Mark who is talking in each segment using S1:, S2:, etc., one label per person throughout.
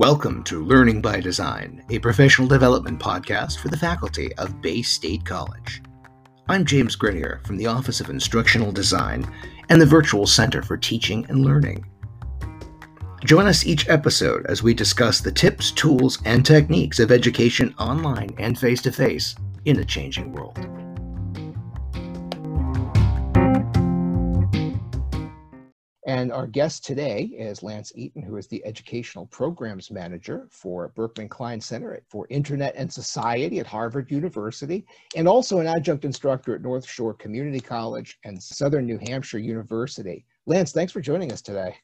S1: Welcome to Learning by Design, a professional development podcast for the faculty of Bay State College. I'm James Grenier from the Office of Instructional Design and the Virtual Center for Teaching and Learning. Join us each episode as we discuss the tips, tools, and techniques of education online and face to face in a changing world. And our guest today is Lance Eaton, who is the Educational Programs Manager for Berkman Klein Center for Internet and Society at Harvard University, and also an adjunct instructor at North Shore Community College and Southern New Hampshire University. Lance, thanks for joining us today.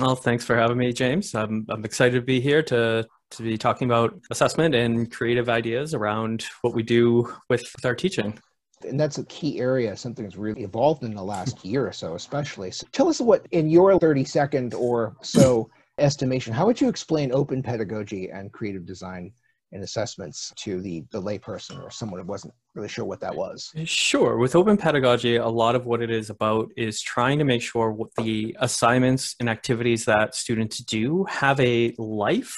S2: Well, thanks for having me, James. I'm, I'm excited to be here to, to be talking about assessment and creative ideas around what we do with, with our teaching
S1: and that's a key area something that's really evolved in the last year or so especially. So tell us what in your 30 second or so estimation how would you explain open pedagogy and creative design and assessments to the the layperson or someone who wasn't really sure what that was?
S2: Sure. With open pedagogy a lot of what it is about is trying to make sure what the assignments and activities that students do have a life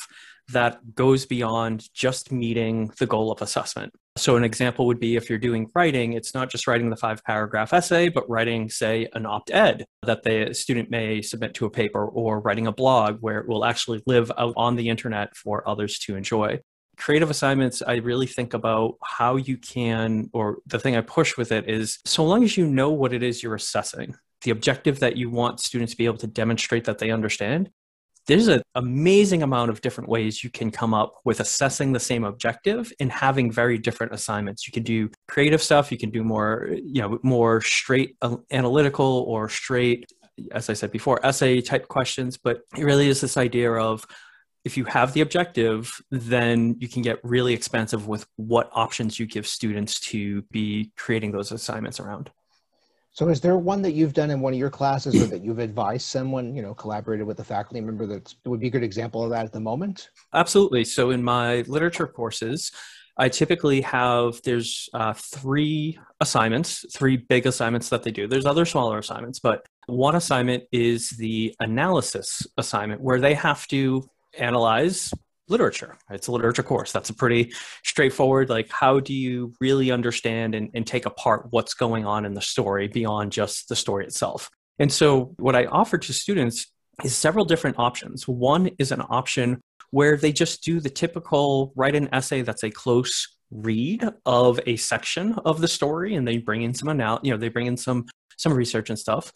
S2: that goes beyond just meeting the goal of assessment. So, an example would be if you're doing writing, it's not just writing the five paragraph essay, but writing, say, an op-ed that the student may submit to a paper, or writing a blog where it will actually live out on the internet for others to enjoy. Creative assignments, I really think about how you can, or the thing I push with it is so long as you know what it is you're assessing, the objective that you want students to be able to demonstrate that they understand, there's an amazing amount of different ways you can come up with assessing the same objective and having very different assignments. You can do creative stuff you can do more you know more straight uh, analytical or straight as i said before essay type questions. But it really is this idea of if you have the objective then you can get really expansive with what options you give students to be creating those assignments around
S1: so is there one that you've done in one of your classes or that you've advised someone, you know, collaborated with a faculty member that would be a good example of that at the moment?
S2: Absolutely. So in my literature courses, I typically have there's uh, three assignments, three big assignments that they do. There's other smaller assignments, but one assignment is the analysis assignment where they have to analyze literature. It's a literature course. That's a pretty straightforward, like, how do you really understand and, and take apart what's going on in the story beyond just the story itself? And so, what I offer to students is several different options. One is an option where they just do the typical write an essay that's a close read of a section of the story and they bring in some anal- you know they bring in some some research and stuff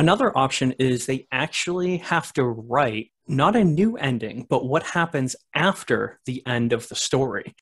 S2: Another option is they actually have to write not a new ending, but what happens after the end of the story.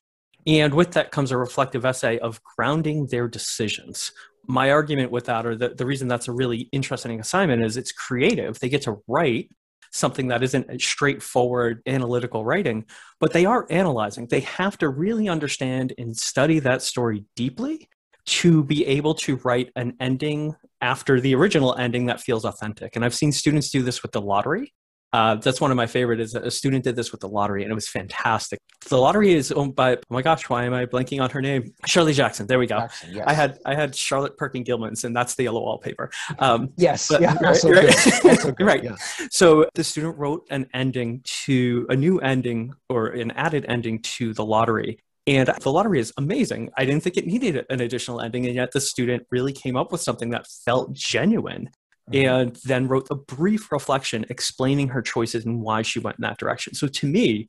S2: And with that comes a reflective essay of grounding their decisions. My argument with that, or the, the reason that's a really interesting assignment, is it's creative. They get to write something that isn't straightforward analytical writing, but they are analyzing. They have to really understand and study that story deeply to be able to write an ending after the original ending that feels authentic. And I've seen students do this with the lottery. Uh, that's one of my favorite. Is a student did this with the lottery, and it was fantastic. The lottery is owned by oh my gosh, why am I blanking on her name? Shirley Jackson. There we go. Jackson, yes. I had I had Charlotte Perkin Gilman's, and that's the yellow wallpaper.
S1: Um, yes, but, yeah,
S2: right, right. right. Yeah. So the student wrote an ending to a new ending or an added ending to the lottery, and the lottery is amazing. I didn't think it needed an additional ending, and yet the student really came up with something that felt genuine mm-hmm. and then wrote a brief reflection explaining her choices and why she went in that direction. So to me,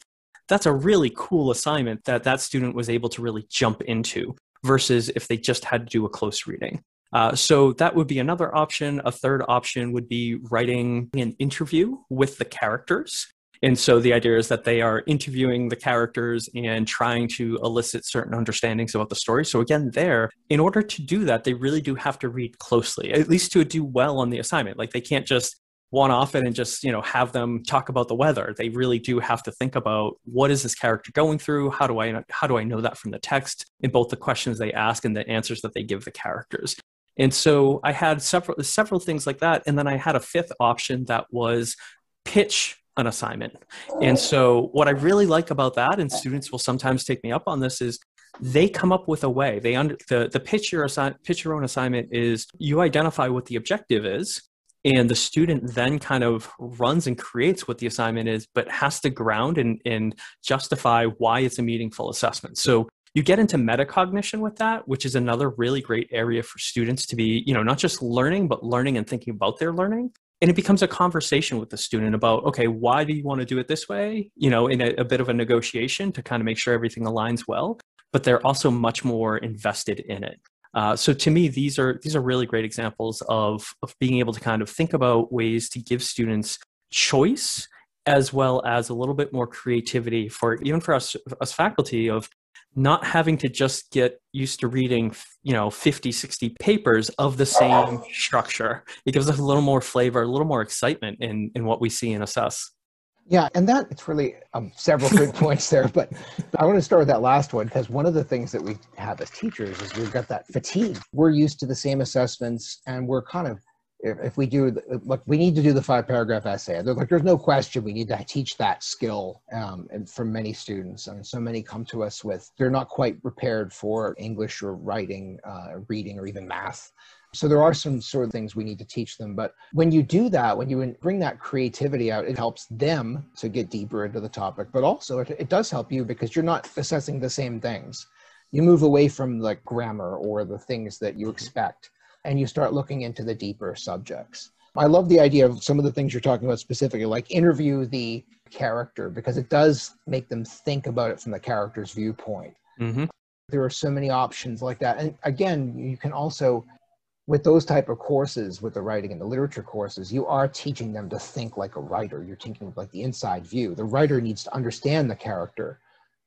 S2: that's a really cool assignment that that student was able to really jump into versus if they just had to do a close reading. Uh, so that would be another option. A third option would be writing an interview with the characters and so the idea is that they are interviewing the characters and trying to elicit certain understandings about the story. So again, there, in order to do that, they really do have to read closely, at least to do well on the assignment. Like they can't just one off it and just you know have them talk about the weather they really do have to think about what is this character going through how do i how do i know that from the text in both the questions they ask and the answers that they give the characters and so i had several several things like that and then i had a fifth option that was pitch an assignment. And so, what I really like about that, and students will sometimes take me up on this, is they come up with a way. They under the the pitch your assi- pitch your own assignment is you identify what the objective is, and the student then kind of runs and creates what the assignment is but has to ground and, and justify why it's a meaningful assessment so you get into metacognition with that which is another really great area for students to be you know not just learning but learning and thinking about their learning and it becomes a conversation with the student about okay why do you want to do it this way? You know in a, a bit of a negotiation to kind of make sure everything aligns well but they're also much more invested in it. Uh, so to me, these are these are really great examples of of being able to kind of think about ways to give students choice as well as a little bit more creativity for even for us as faculty of not having to just get used to reading you know 50 60 papers of the same structure it gives us a little more flavor a little more excitement in in what we see and assess
S1: yeah, and that it's really um, several good points there, but I want to start with that last one because one of the things that we have as teachers is we've got that fatigue. We're used to the same assessments, and we're kind of if, if we do look, we need to do the five paragraph essay. They're like, there's no question we need to teach that skill, um, and for many students, and so many come to us with they're not quite prepared for English or writing, uh, reading, or even math. So there are some sort of things we need to teach them. But when you do that, when you bring that creativity out, it helps them to get deeper into the topic. But also, it, it does help you because you're not assessing the same things. You move away from like grammar or the things that you expect, and you start looking into the deeper subjects. I love the idea of some of the things you're talking about specifically, like interview the character, because it does make them think about it from the character's viewpoint. Mm-hmm. There are so many options like that. And again, you can also with those type of courses with the writing and the literature courses you are teaching them to think like a writer you're teaching like the inside view the writer needs to understand the character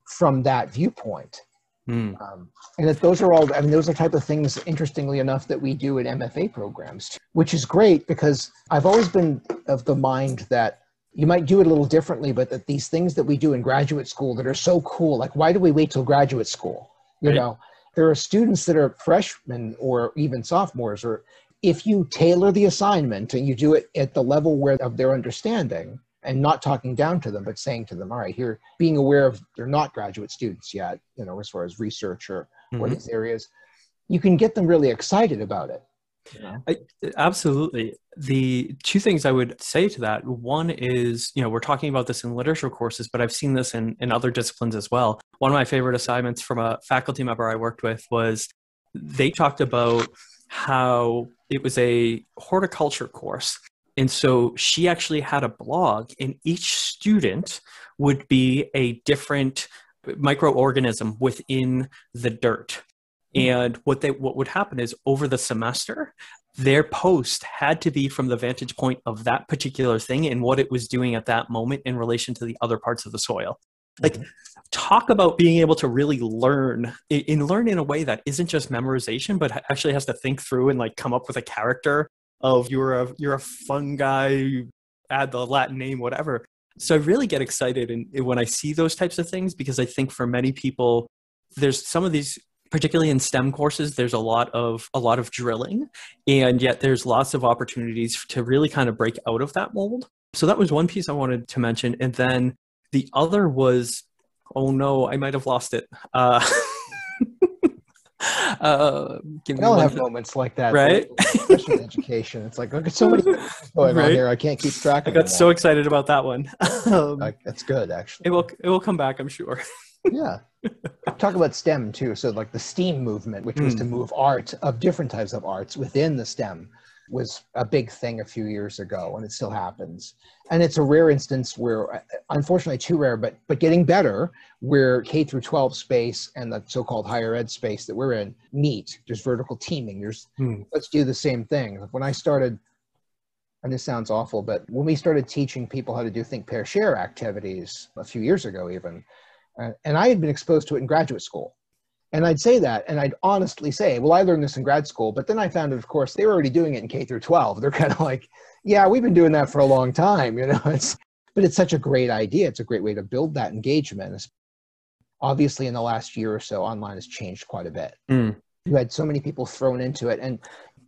S1: from that viewpoint mm. um, and that those are all i mean those are type of things interestingly enough that we do in mfa programs which is great because i've always been of the mind that you might do it a little differently but that these things that we do in graduate school that are so cool like why do we wait till graduate school you right. know there are students that are freshmen or even sophomores or if you tailor the assignment and you do it at the level where of their understanding and not talking down to them but saying to them all right here being aware of they're not graduate students yet you know as far as research or, mm-hmm. or these areas you can get them really excited about it
S2: I, absolutely. The two things I would say to that one is, you know, we're talking about this in literature courses, but I've seen this in, in other disciplines as well. One of my favorite assignments from a faculty member I worked with was they talked about how it was a horticulture course. And so she actually had a blog, and each student would be a different microorganism within the dirt. And what they what would happen is over the semester their post had to be from the vantage point of that particular thing and what it was doing at that moment in relation to the other parts of the soil. Like mm-hmm. talk about being able to really learn in learn in a way that isn't just memorization but actually has to think through and like come up with a character of you're a you're a fungi add the latin name whatever so i really get excited and when i see those types of things because i think for many people there's some of these particularly in STEM courses, there's a lot of a lot of drilling, and yet there's lots of opportunities to really kind of break out of that mold. So that was one piece I wanted to mention, and then the other was, oh no, I might have lost it. Uh,
S1: uh, give me I'll have moments like that,
S2: right?
S1: Especially in education, it's like look at so many going right? on here. I can't keep track.
S2: I got so excited about that one.
S1: um, like, that's good, actually.
S2: It will. It will come back, I'm sure
S1: yeah. Talk about STEM too. So, like the STEAM movement, which was mm. to move art of different types of arts within the STEM, was a big thing a few years ago, and it still happens. And it's a rare instance where, unfortunately, too rare, but but getting better, where K through 12 space and the so-called higher ed space that we're in meet. There's vertical teaming. There's mm. let's do the same thing. When I started and this sounds awful, but when we started teaching people how to do think, pair, share activities a few years ago, even uh, and I had been exposed to it in graduate school. And I'd say that, and I'd honestly say, well, I learned this in grad school, but then I found, that, of course, they were already doing it in K through 12. They're kind of like, yeah, we've been doing that for a long time, you know. It's, but it's such a great idea. It's a great way to build that engagement. Obviously, in the last year or so, online has changed quite a bit. Mm. You had so many people thrown into it, and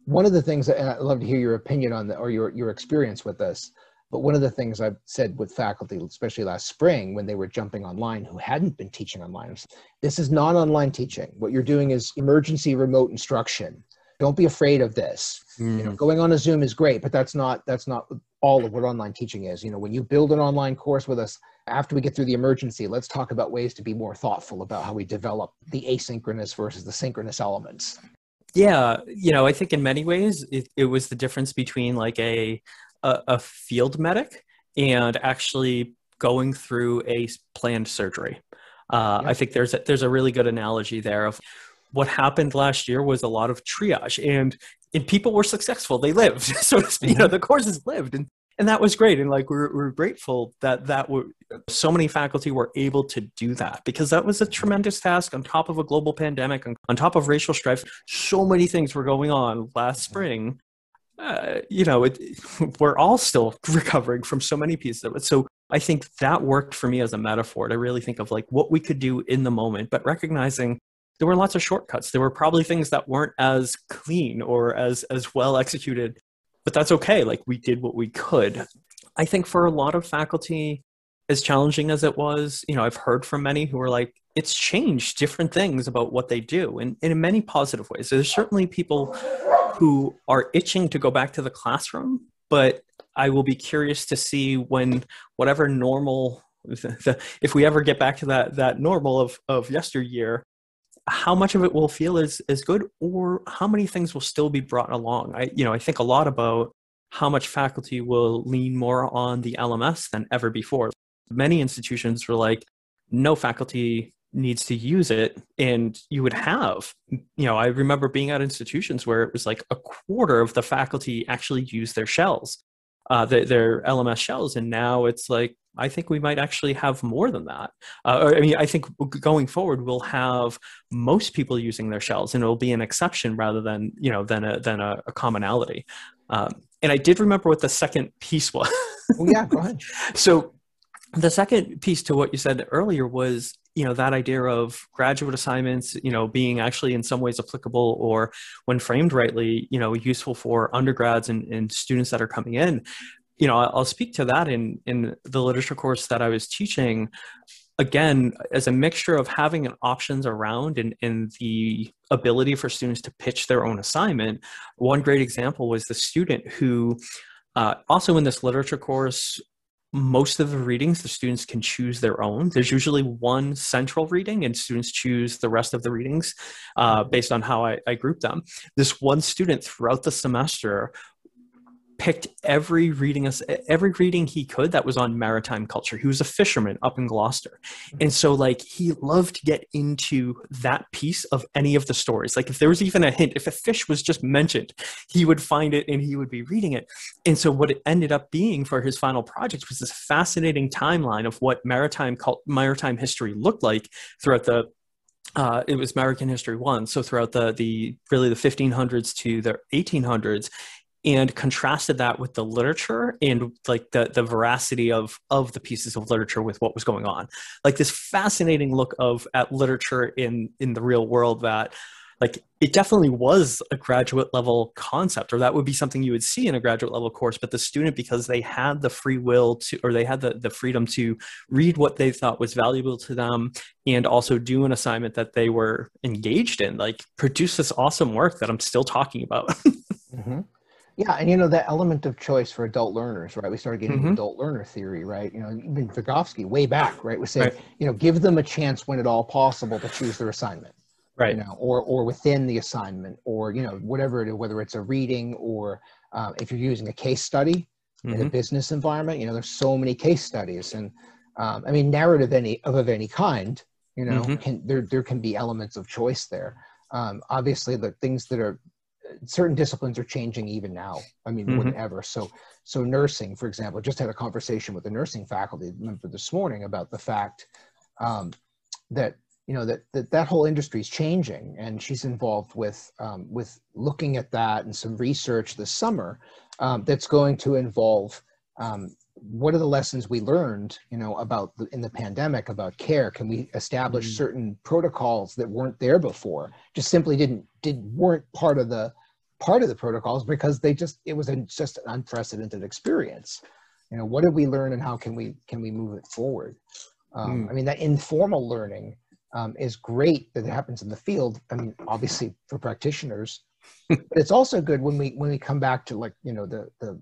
S1: one of the things, that, and I'd love to hear your opinion on the or your your experience with this. But one of the things I've said with faculty, especially last spring when they were jumping online who hadn't been teaching online, this is not online teaching. What you're doing is emergency remote instruction. don't be afraid of this mm. you know mm. going on a zoom is great but that's not that's not all of what online teaching is you know when you build an online course with us after we get through the emergency let's talk about ways to be more thoughtful about how we develop the asynchronous versus the synchronous elements
S2: yeah you know i think in many ways it, it was the difference between like a, a, a field medic and actually going through a planned surgery uh, yeah. i think there's a, there's a really good analogy there of what happened last year was a lot of triage and and people were successful they lived so to speak you know mm-hmm. the courses lived and and that was great and like we're, we're grateful that that were so many faculty were able to do that because that was a tremendous task on top of a global pandemic on, on top of racial strife so many things were going on last mm-hmm. spring uh, you know it, we're all still recovering from so many pieces of it so i think that worked for me as a metaphor to really think of like what we could do in the moment but recognizing there were lots of shortcuts. There were probably things that weren't as clean or as as well executed, but that's okay. Like we did what we could. I think for a lot of faculty, as challenging as it was, you know, I've heard from many who are like, it's changed different things about what they do, and, and in many positive ways. There's certainly people who are itching to go back to the classroom, but I will be curious to see when whatever normal if we ever get back to that that normal of of yesteryear how much of it will feel as as good or how many things will still be brought along? I you know i think a lot about how much faculty will lean more on the lms than ever before. Many institutions were like no faculty needs to use it and you would have you know i remember being at institutions where it was like a quarter of the faculty actually use their shells uh, their, their lms shells and now it's like I think we might actually have more than that. Uh, I mean, I think going forward, we'll have most people using their shells, and it'll be an exception rather than you know than a than a, a commonality. Um, and I did remember what the second piece was.
S1: oh, yeah, go ahead.
S2: so the second piece to what you said earlier was you know that idea of graduate assignments you know being actually in some ways applicable or when framed rightly you know useful for undergrads and, and students that are coming in. You know i'll speak to that in in the literature course that i was teaching. Again as a mixture of having options around and, and the ability for students to pitch their own assignment one great example was the student who uh, also in this literature course most of the readings the students can choose their own. There's usually one central reading and students choose the rest of the readings uh, based on how I, I group them. This one student throughout the semester picked every reading every reading he could that was on maritime culture. He was a fisherman up in gloucester. And so like he loved to get into that piece of any of the stories. Like if there was even a hint if a fish was just mentioned he would find it and he would be reading it. And so what it ended up being for his final project was this fascinating timeline of what maritime cult maritime history looked like throughout the uh, it was American History One. So throughout the the really the 1500s to the 1800s, and contrasted that with the literature and like the the veracity of of the pieces of literature with what was going on like this fascinating look of at literature in in the real world that like it definitely was a graduate level concept or that would be something you would see in a graduate level course but the student because they had the free will to or they had the, the freedom to read what they thought was valuable to them and also do an assignment that they were engaged in like produce this awesome work that i'm still talking about
S1: mm-hmm. Yeah, and you know that element of choice for adult learners, right? We started getting mm-hmm. adult learner theory, right? You know, even Vygotsky way back, right? We said, right. you know, give them a chance when at all possible to choose their assignment,
S2: right?
S1: You know, or or within the assignment, or you know, whatever it is, whether it's a reading or uh, if you're using a case study mm-hmm. in a mm-hmm. business environment, you know, there's so many case studies, and um, I mean, narrative any of, of any kind, you know, mm-hmm. can there there can be elements of choice there. Um, obviously, the things that are certain disciplines are changing even now. I mean, mm-hmm. more than ever. So, so nursing, for example, just had a conversation with the nursing faculty member this morning about the fact um, that you know that, that that whole industry is changing, and she's involved with um, with looking at that and some research this summer um, that's going to involve um, what are the lessons we learned you know about the, in the pandemic about care can we establish mm-hmm. certain protocols that weren't there before just simply didn't did weren't part of the part of the protocols because they just it was a, just an unprecedented experience you know what did we learn and how can we can we move it forward um, mm. i mean that informal learning um, is great that it happens in the field i mean obviously for practitioners but it's also good when we when we come back to like you know the the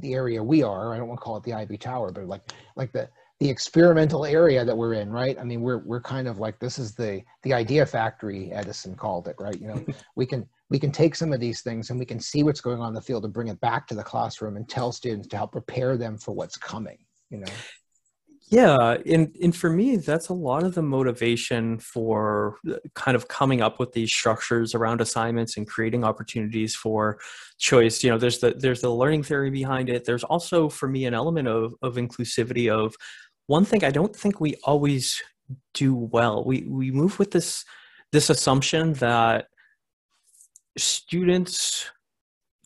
S1: the area we are. I don't want to call it the ivy tower but like like the the experimental area that we're in right? I mean we're we're kind of like this is the the idea factory edison called it right? You know we can we can take some of these things and we can see what's going on in the field and bring it back to the classroom and tell students to help prepare them for what's coming you know
S2: yeah and and for me that's a lot of the motivation for uh, kind of coming up with these structures around assignments and creating opportunities for choice. You know there's the there's the learning theory behind it. There's also for me an element of of inclusivity of one thing i don't think we always do well. We we move with this this assumption that students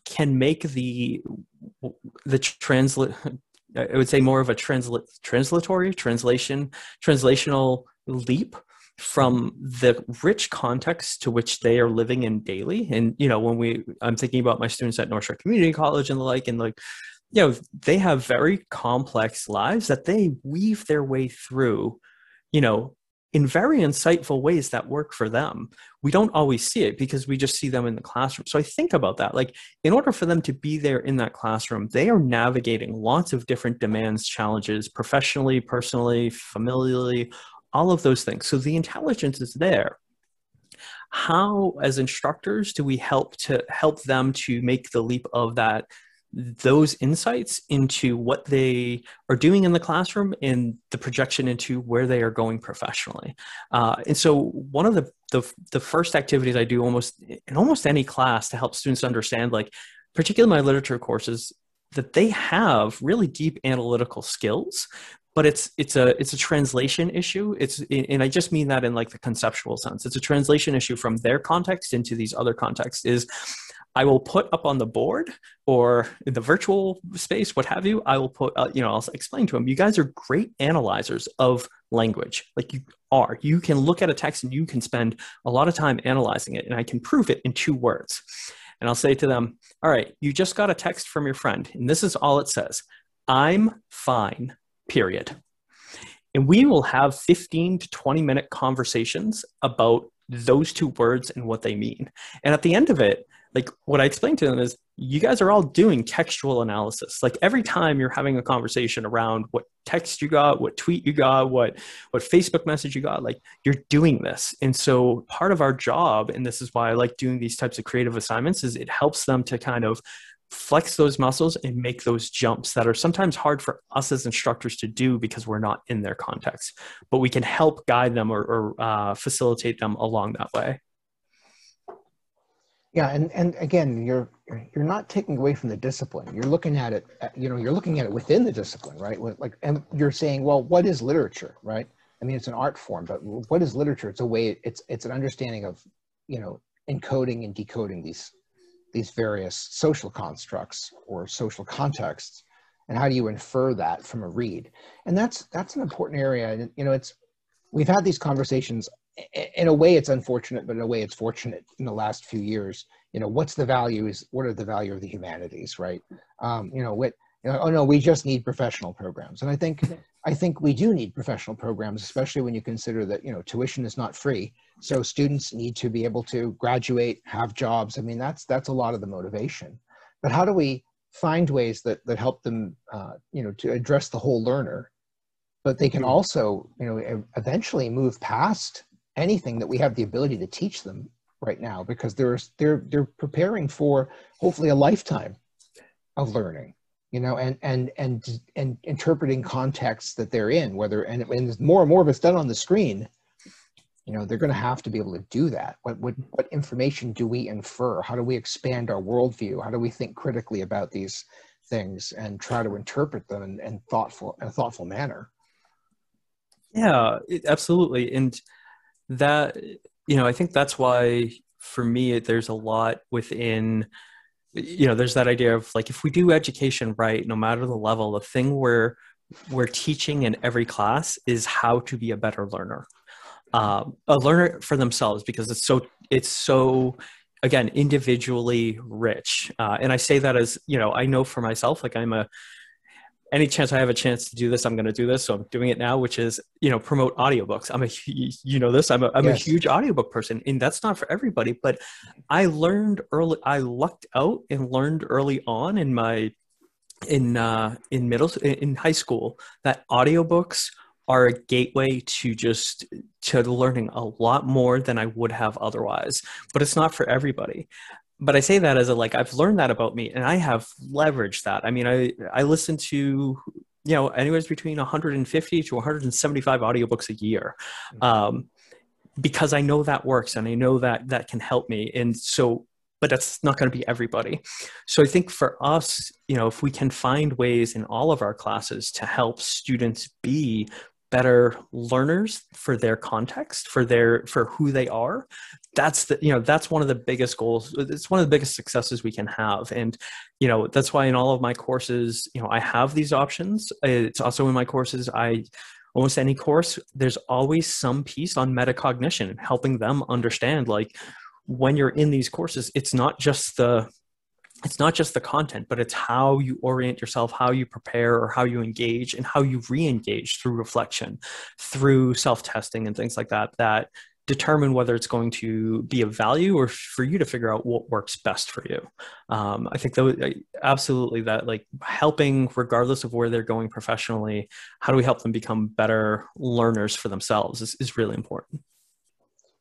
S2: can make the the translate I would say more of a transla- translatory translation translational leap from the rich context to which they are living in daily. And you know when we i'm thinking about my students at north shore community college and the like and like you know they have very complex lives that they weave their way through you know in very insightful ways that work for them. We don't always see it because we just see them in the classroom. So I think about that. Like, in order for them to be there in that classroom, they are navigating lots of different demands, challenges, professionally, personally, familially, all of those things. So the intelligence is there. How, as instructors, do we help to help them to make the leap of that those insights into what they are doing in the classroom and the projection into where they are going professionally. Uh, and so one of the, the, the first activities I do almost in almost any class to help students understand, like particularly my literature courses, that they have really deep analytical skills but it's it's a it's a translation issue it's and i just mean that in like the conceptual sense it's a translation issue from their context into these other contexts is I will put up on the board or in the virtual space, what have you. I will put, uh, you know, I'll explain to them, you guys are great analyzers of language. Like you are. You can look at a text and you can spend a lot of time analyzing it, and I can prove it in two words. And I'll say to them, all right, you just got a text from your friend, and this is all it says I'm fine, period. And we will have 15 to 20 minute conversations about those two words and what they mean. And at the end of it, like what I explained to them is you guys are all doing textual analysis. Like every time you're having a conversation around what text you got, what tweet you got, what what Facebook message you got, like you're doing this. And so part of our job, and this is why I like doing these types of creative assignments, is it helps them to kind of flex those muscles and make those jumps that are sometimes hard for us as instructors to do because we're not in their context. But we can help guide them or, or uh, facilitate them along that way.
S1: Yeah, and and again, you're you're not taking away from the discipline. You're looking at it, you know, you're looking at it within the discipline, right? Like, and you're saying, well, what is literature, right? I mean, it's an art form, but what is literature? It's a way. It's it's an understanding of, you know, encoding and decoding these these various social constructs or social contexts, and how do you infer that from a read? And that's that's an important area. And you know, it's we've had these conversations in a way it's unfortunate but in a way it's fortunate in the last few years you know what's the value is what are the value of the humanities right um, you know what you know, oh no we just need professional programs. And i think i think we do need professional programs especially when you consider that you know tuition is not free. So students need to be able to graduate have jobs. I mean that's that's a lot of the motivation. But how do we find ways that that help them uh, you know to address the whole learner? But they can mm-hmm. also you know eventually move past anything that we have the ability to teach them right now because they're they're they're preparing for hopefully a lifetime of learning you know and and and and interpreting contexts that they're in whether and, and more and more of it's done on the screen you know they're going to have to be able to do that. What, what what information do we infer? How do we expand our worldview? How do we think critically about these things and try to interpret them in, in thoughtful in a thoughtful manner?
S2: Yeah it, absolutely. And that you know i think that's why for me there's a lot within you know there's that idea of like if we do education right no matter the level the thing we're we're teaching in every class is how to be a better learner. Um, a learner for themselves because it's so it's so again individually rich. Uh, and i say that as you know i know for myself like i'm a any chance I have a chance to do this, I'm going to do this. So I'm doing it now, which is, you know, promote audiobooks. I'm a, you know, this, I'm a, I'm yes. a huge audiobook person and that's not for everybody, but I learned early, I lucked out and learned early on in my, in, uh, in middle, in high school that audiobooks are a gateway to just to learning a lot more than I would have otherwise. But it's not for everybody but I say that as a like I've learned that about me and I have leveraged that. I mean, I I listen to you know anywhere between 150 to 175 audiobooks a year. Mm-hmm. Um, because I know that works and I know that that can help me. And so, but that's not going to be everybody. So I think for us, you know, if we can find ways in all of our classes to help students be better learners for their context for their for who they are that's the you know that's one of the biggest goals it's one of the biggest successes we can have. And you know that's why in all of my courses you know i have these options. It's also in my courses i almost any course there's always some piece on metacognition helping them understand like when you're in these courses it's not just the it's not just the content, but it's how you orient yourself, how you prepare, or how you engage, and how you re engage through reflection, through self testing, and things like that, that determine whether it's going to be of value or for you to figure out what works best for you. Um, I think that absolutely that like helping, regardless of where they're going professionally, how do we help them become better learners for themselves is, is really important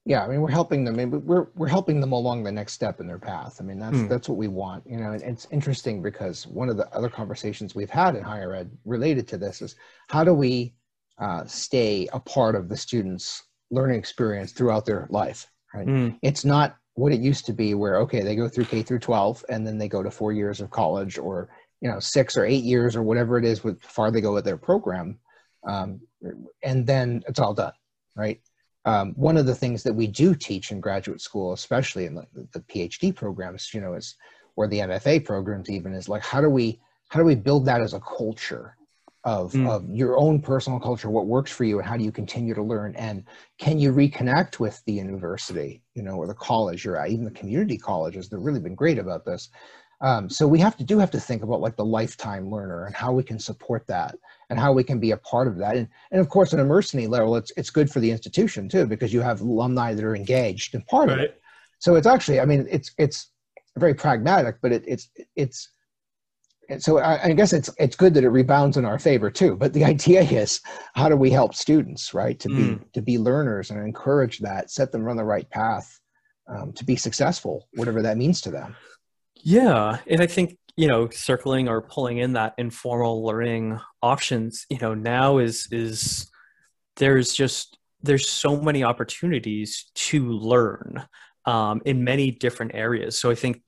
S1: yeah i mean we're helping them I mean, we're we're helping them along the next step in their path i mean that's mm. that's what we want you know and it's interesting because one of the other conversations we've had in higher ed related to this is how do we uh, stay a part of the students learning experience throughout their life right? Mm. it's not what it used to be where okay they go through k through 12 and then they go to four years of college or you know six or eight years or whatever it is with far they go with their program um, and then it's all done right? Um, one of the things that we do teach in graduate school, especially in the, the PhD programs, you know, is or the MFA programs even is like how do we how do we build that as a culture of mm. of your own personal culture, what works for you, and how do you continue to learn, and can you reconnect with the university, you know, or the college you're at, even the community colleges? They've really been great about this. Um, so we have to do have to think about like the lifetime learner and how we can support that and how we can be a part of that. And, and of course, at a Mercenary level, it's, it's good for the institution too, because you have alumni that are engaged and part right. of it. So it's actually, I mean, it's, it's very pragmatic, but it, it's, it's, so I, I, guess it's it's good that it rebounds in our favor too. But the idea is, how do we help students, right, to be mm. to be learners and encourage that, set them on the right path, um, to be successful, whatever that means to them.
S2: Yeah, and I think you know circling or pulling in that informal learning options, you know, now is is there's just there's so many opportunities to learn um, in many different areas. So I think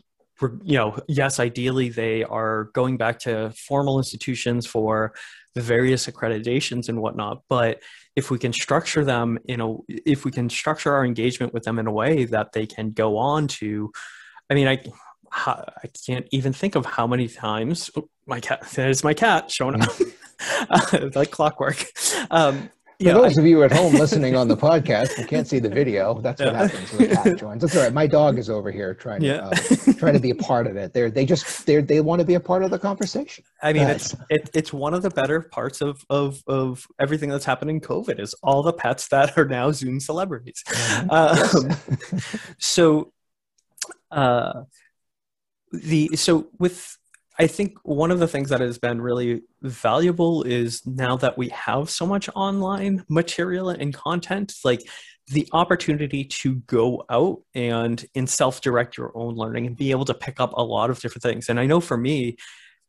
S2: you know, yes, ideally they are going back to formal institutions for the various accreditations and whatnot. But if we can structure them in a, if we can structure our engagement with them in a way that they can go on to, I mean, I, I can't even think of how many times oh, my cat there's my cat showing up like clockwork. Um,
S1: For those I, of you at home listening on the podcast and can't see the video, that's yeah. what happens when the cat joins. That's all right. My dog is over here trying yeah. to uh, trying to be a part of it. They're they just they they want to be a part of the conversation.
S2: I mean, it's it, it's one of the better parts of of of everything that's happening in COVID is all the pets that are now Zoom celebrities. Mm-hmm. Um, yes. so. Uh, the so with I think one of the things that has been really valuable is now that we have so much online material and content, like the opportunity to go out and in self-direct your own learning and be able to pick up a lot of different things. And I know for me,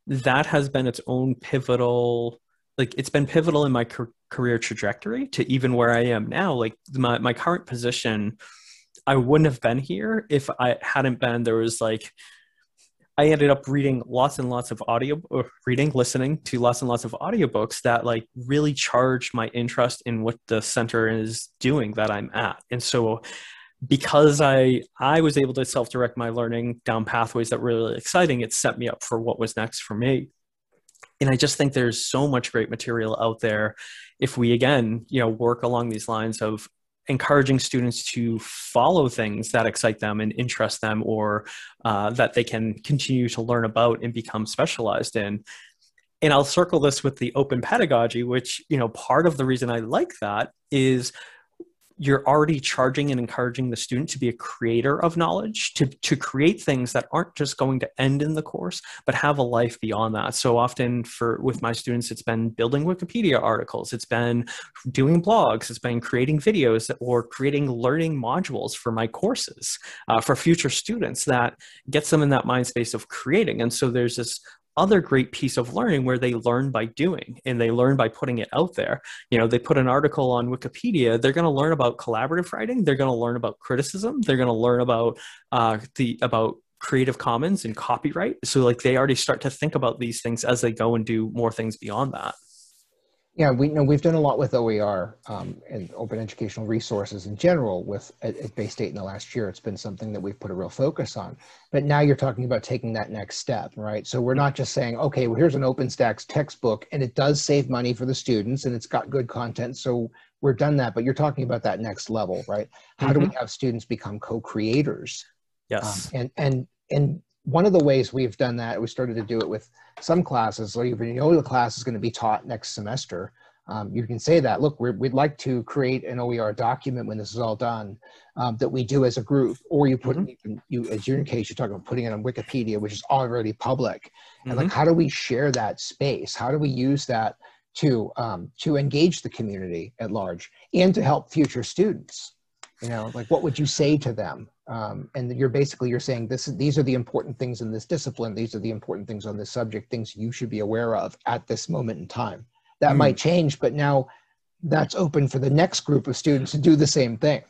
S2: that has been its own pivotal like it's been pivotal in my career trajectory to even where I am now. Like my, my current position, I wouldn't have been here if I hadn't been, there was like I ended up reading lots and lots of audio, uh, reading, listening to lots and lots of audiobooks that like really charged my interest in what the center is doing that I'm at. And so because I I was able to self-direct my learning down pathways that were really exciting, it set me up for what was next for me. And I just think there's so much great material out there if we again, you know, work along these lines of encouraging students to follow things that excite them and interest them or uh, that they can continue to learn about and become specialized in. And I'll circle this with the open pedagogy, which, you know, part of the reason I like that is you're already charging and encouraging the student to be a creator of knowledge to, to create things that aren't just going to end in the course but have a life beyond that. So often for with my students it's been building wikipedia articles it's been doing blogs it's been creating videos or creating learning modules for my courses uh, for future students that gets them in that mind space of creating. And so there's this other great piece of learning where they learn by doing and they learn by putting it out there. You know, they put an article on Wikipedia, they're going to learn about collaborative writing, they're going to learn about criticism, they're going to learn about uh, the about creative commons and copyright so like they already start to think about these things as they go and do more things beyond that
S1: yeah, we know we've done a lot with OER um, and open educational resources in general with at, at Bay State in the last year. It's been something that we've put a real focus on. But now you're talking about taking that next step, right? So we're not just saying, okay, well, here's an OpenStax textbook and it does save money for the students and it's got good content. So we're done that. But you're talking about that next level, right? How mm-hmm. do we have students become co-creators?
S2: Yes.
S1: Um, and and and one of the ways we've done that, we started to do it with some classes, or even you know the class is going to be taught next semester. Um, you can say that, look, we would like to create an OER document when this is all done um, that we do as a group, or you put, mm-hmm. you, as your case, you're talking about putting it on Wikipedia, which is already public. And mm-hmm. like, how do we share that space? How do we use that to, um, to engage the community at large and to help future students? You know, like what would you say to them? Um, and you're basically you're saying this these are the important things in this discipline. These are the important things on this subject things you should be aware of at this moment in time. That mm. might change but now that's open for the next group of students to do the same thing.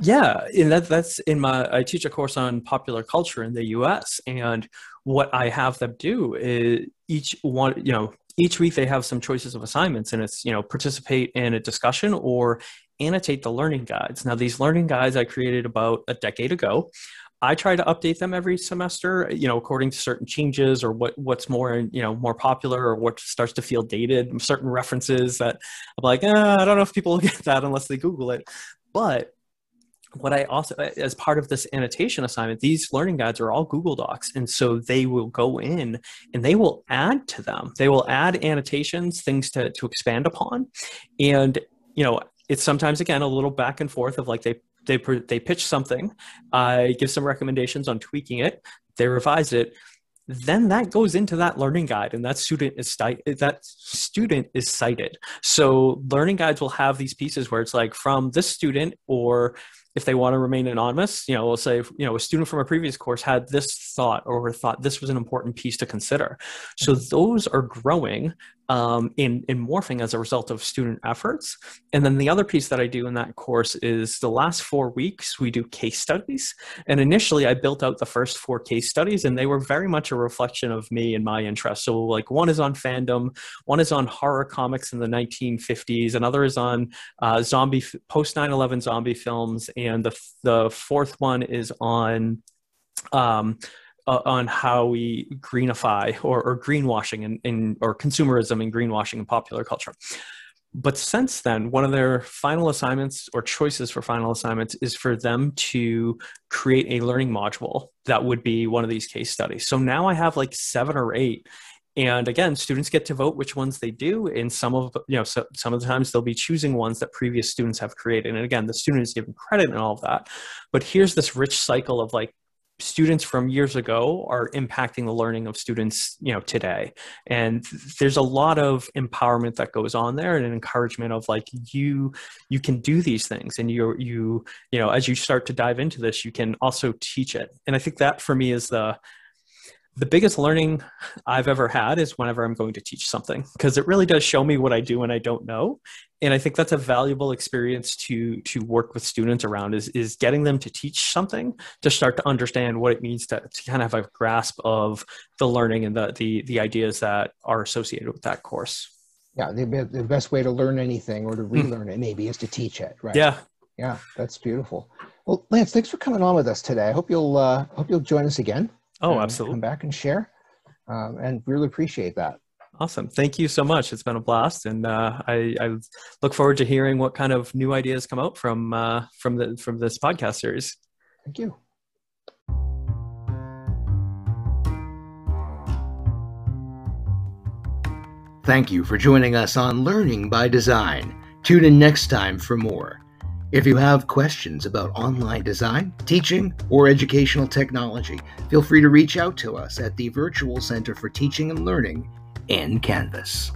S2: Yeah and that, that's in my i teach a course on popular culture in the us and what i have them do is each one you know each week they have some choices of assignments and it's you know participate in a discussion or annotate the learning guides. Now, these learning guides I created about a decade ago. I try to update them every semester, you know, according to certain changes or what what's more, you know, more popular or what starts to feel dated. Certain references that I'm like, eh, I don't know if people will get that unless they Google it. But what I also, as part of this annotation assignment, these learning guides are all Google Docs. And so they will go in and they will add to them. They will add annotations, things to, to expand upon. And, you know, it's sometimes again a little back and forth of like they they they pitch something, I give some recommendations on tweaking it, they revise it, then that goes into that learning guide and that student is that student is cited. So learning guides will have these pieces where it's like from this student or if they want to remain anonymous you know we'll say you know a student from a previous course had this thought or thought this was an important piece to consider. So mm-hmm. those are growing um, in, in morphing as a result of student efforts. And then the other piece that I do in that course is the last four weeks we do case studies. And initially I built out the first four case studies and they were very much a reflection of me and my interests. So like one is on fandom, one is on horror comics in the 1950s, another is on uh, zombie post 9/11 zombie films, and the the fourth one is on um, uh, on how we greenify or, or greenwashing and in, or consumerism and greenwashing in popular culture. But since then, one of their final assignments or choices for final assignments is for them to create a learning module that would be one of these case studies. So now I have like seven or eight and again students get to vote which ones they do and some of you know so, some of the times they'll be choosing ones that previous students have created and again the student is given credit and all of that but here's this rich cycle of like students from years ago are impacting the learning of students you know today. And there's a lot of empowerment that goes on there and an encouragement of like you you can do these things and you you you know as you start to dive into this you can also teach it. And i think that for me is the the biggest learning I've ever had is whenever I'm going to teach something because it really does show me what I do and I don't know. And I think that's a valuable experience to to work with students around is is getting them to teach something to start to understand what it means to, to kind of have a grasp of the learning and the, the the ideas that are associated with that course.
S1: Yeah, the, the best way to learn anything or to hmm. relearn mm. it maybe is to teach it, right?
S2: Yeah.
S1: Yeah, that's beautiful. Well, Lance, thanks for coming on with us today. I hope you'll uh, hope you'll join us again.
S2: Oh, absolutely.
S1: Come back and share. Um, and really appreciate that.
S2: Awesome. Thank you so much. It's been a blast, and uh, I, I, look forward to hearing what kind of new ideas come out from uh, from the from this podcast series.
S1: Thank you. Thank you for joining us on Learning by Design. Tune in next time for more. If you have questions about online design, teaching, or educational technology, feel free to reach out to us at the Virtual Center for Teaching and Learning in Canvas.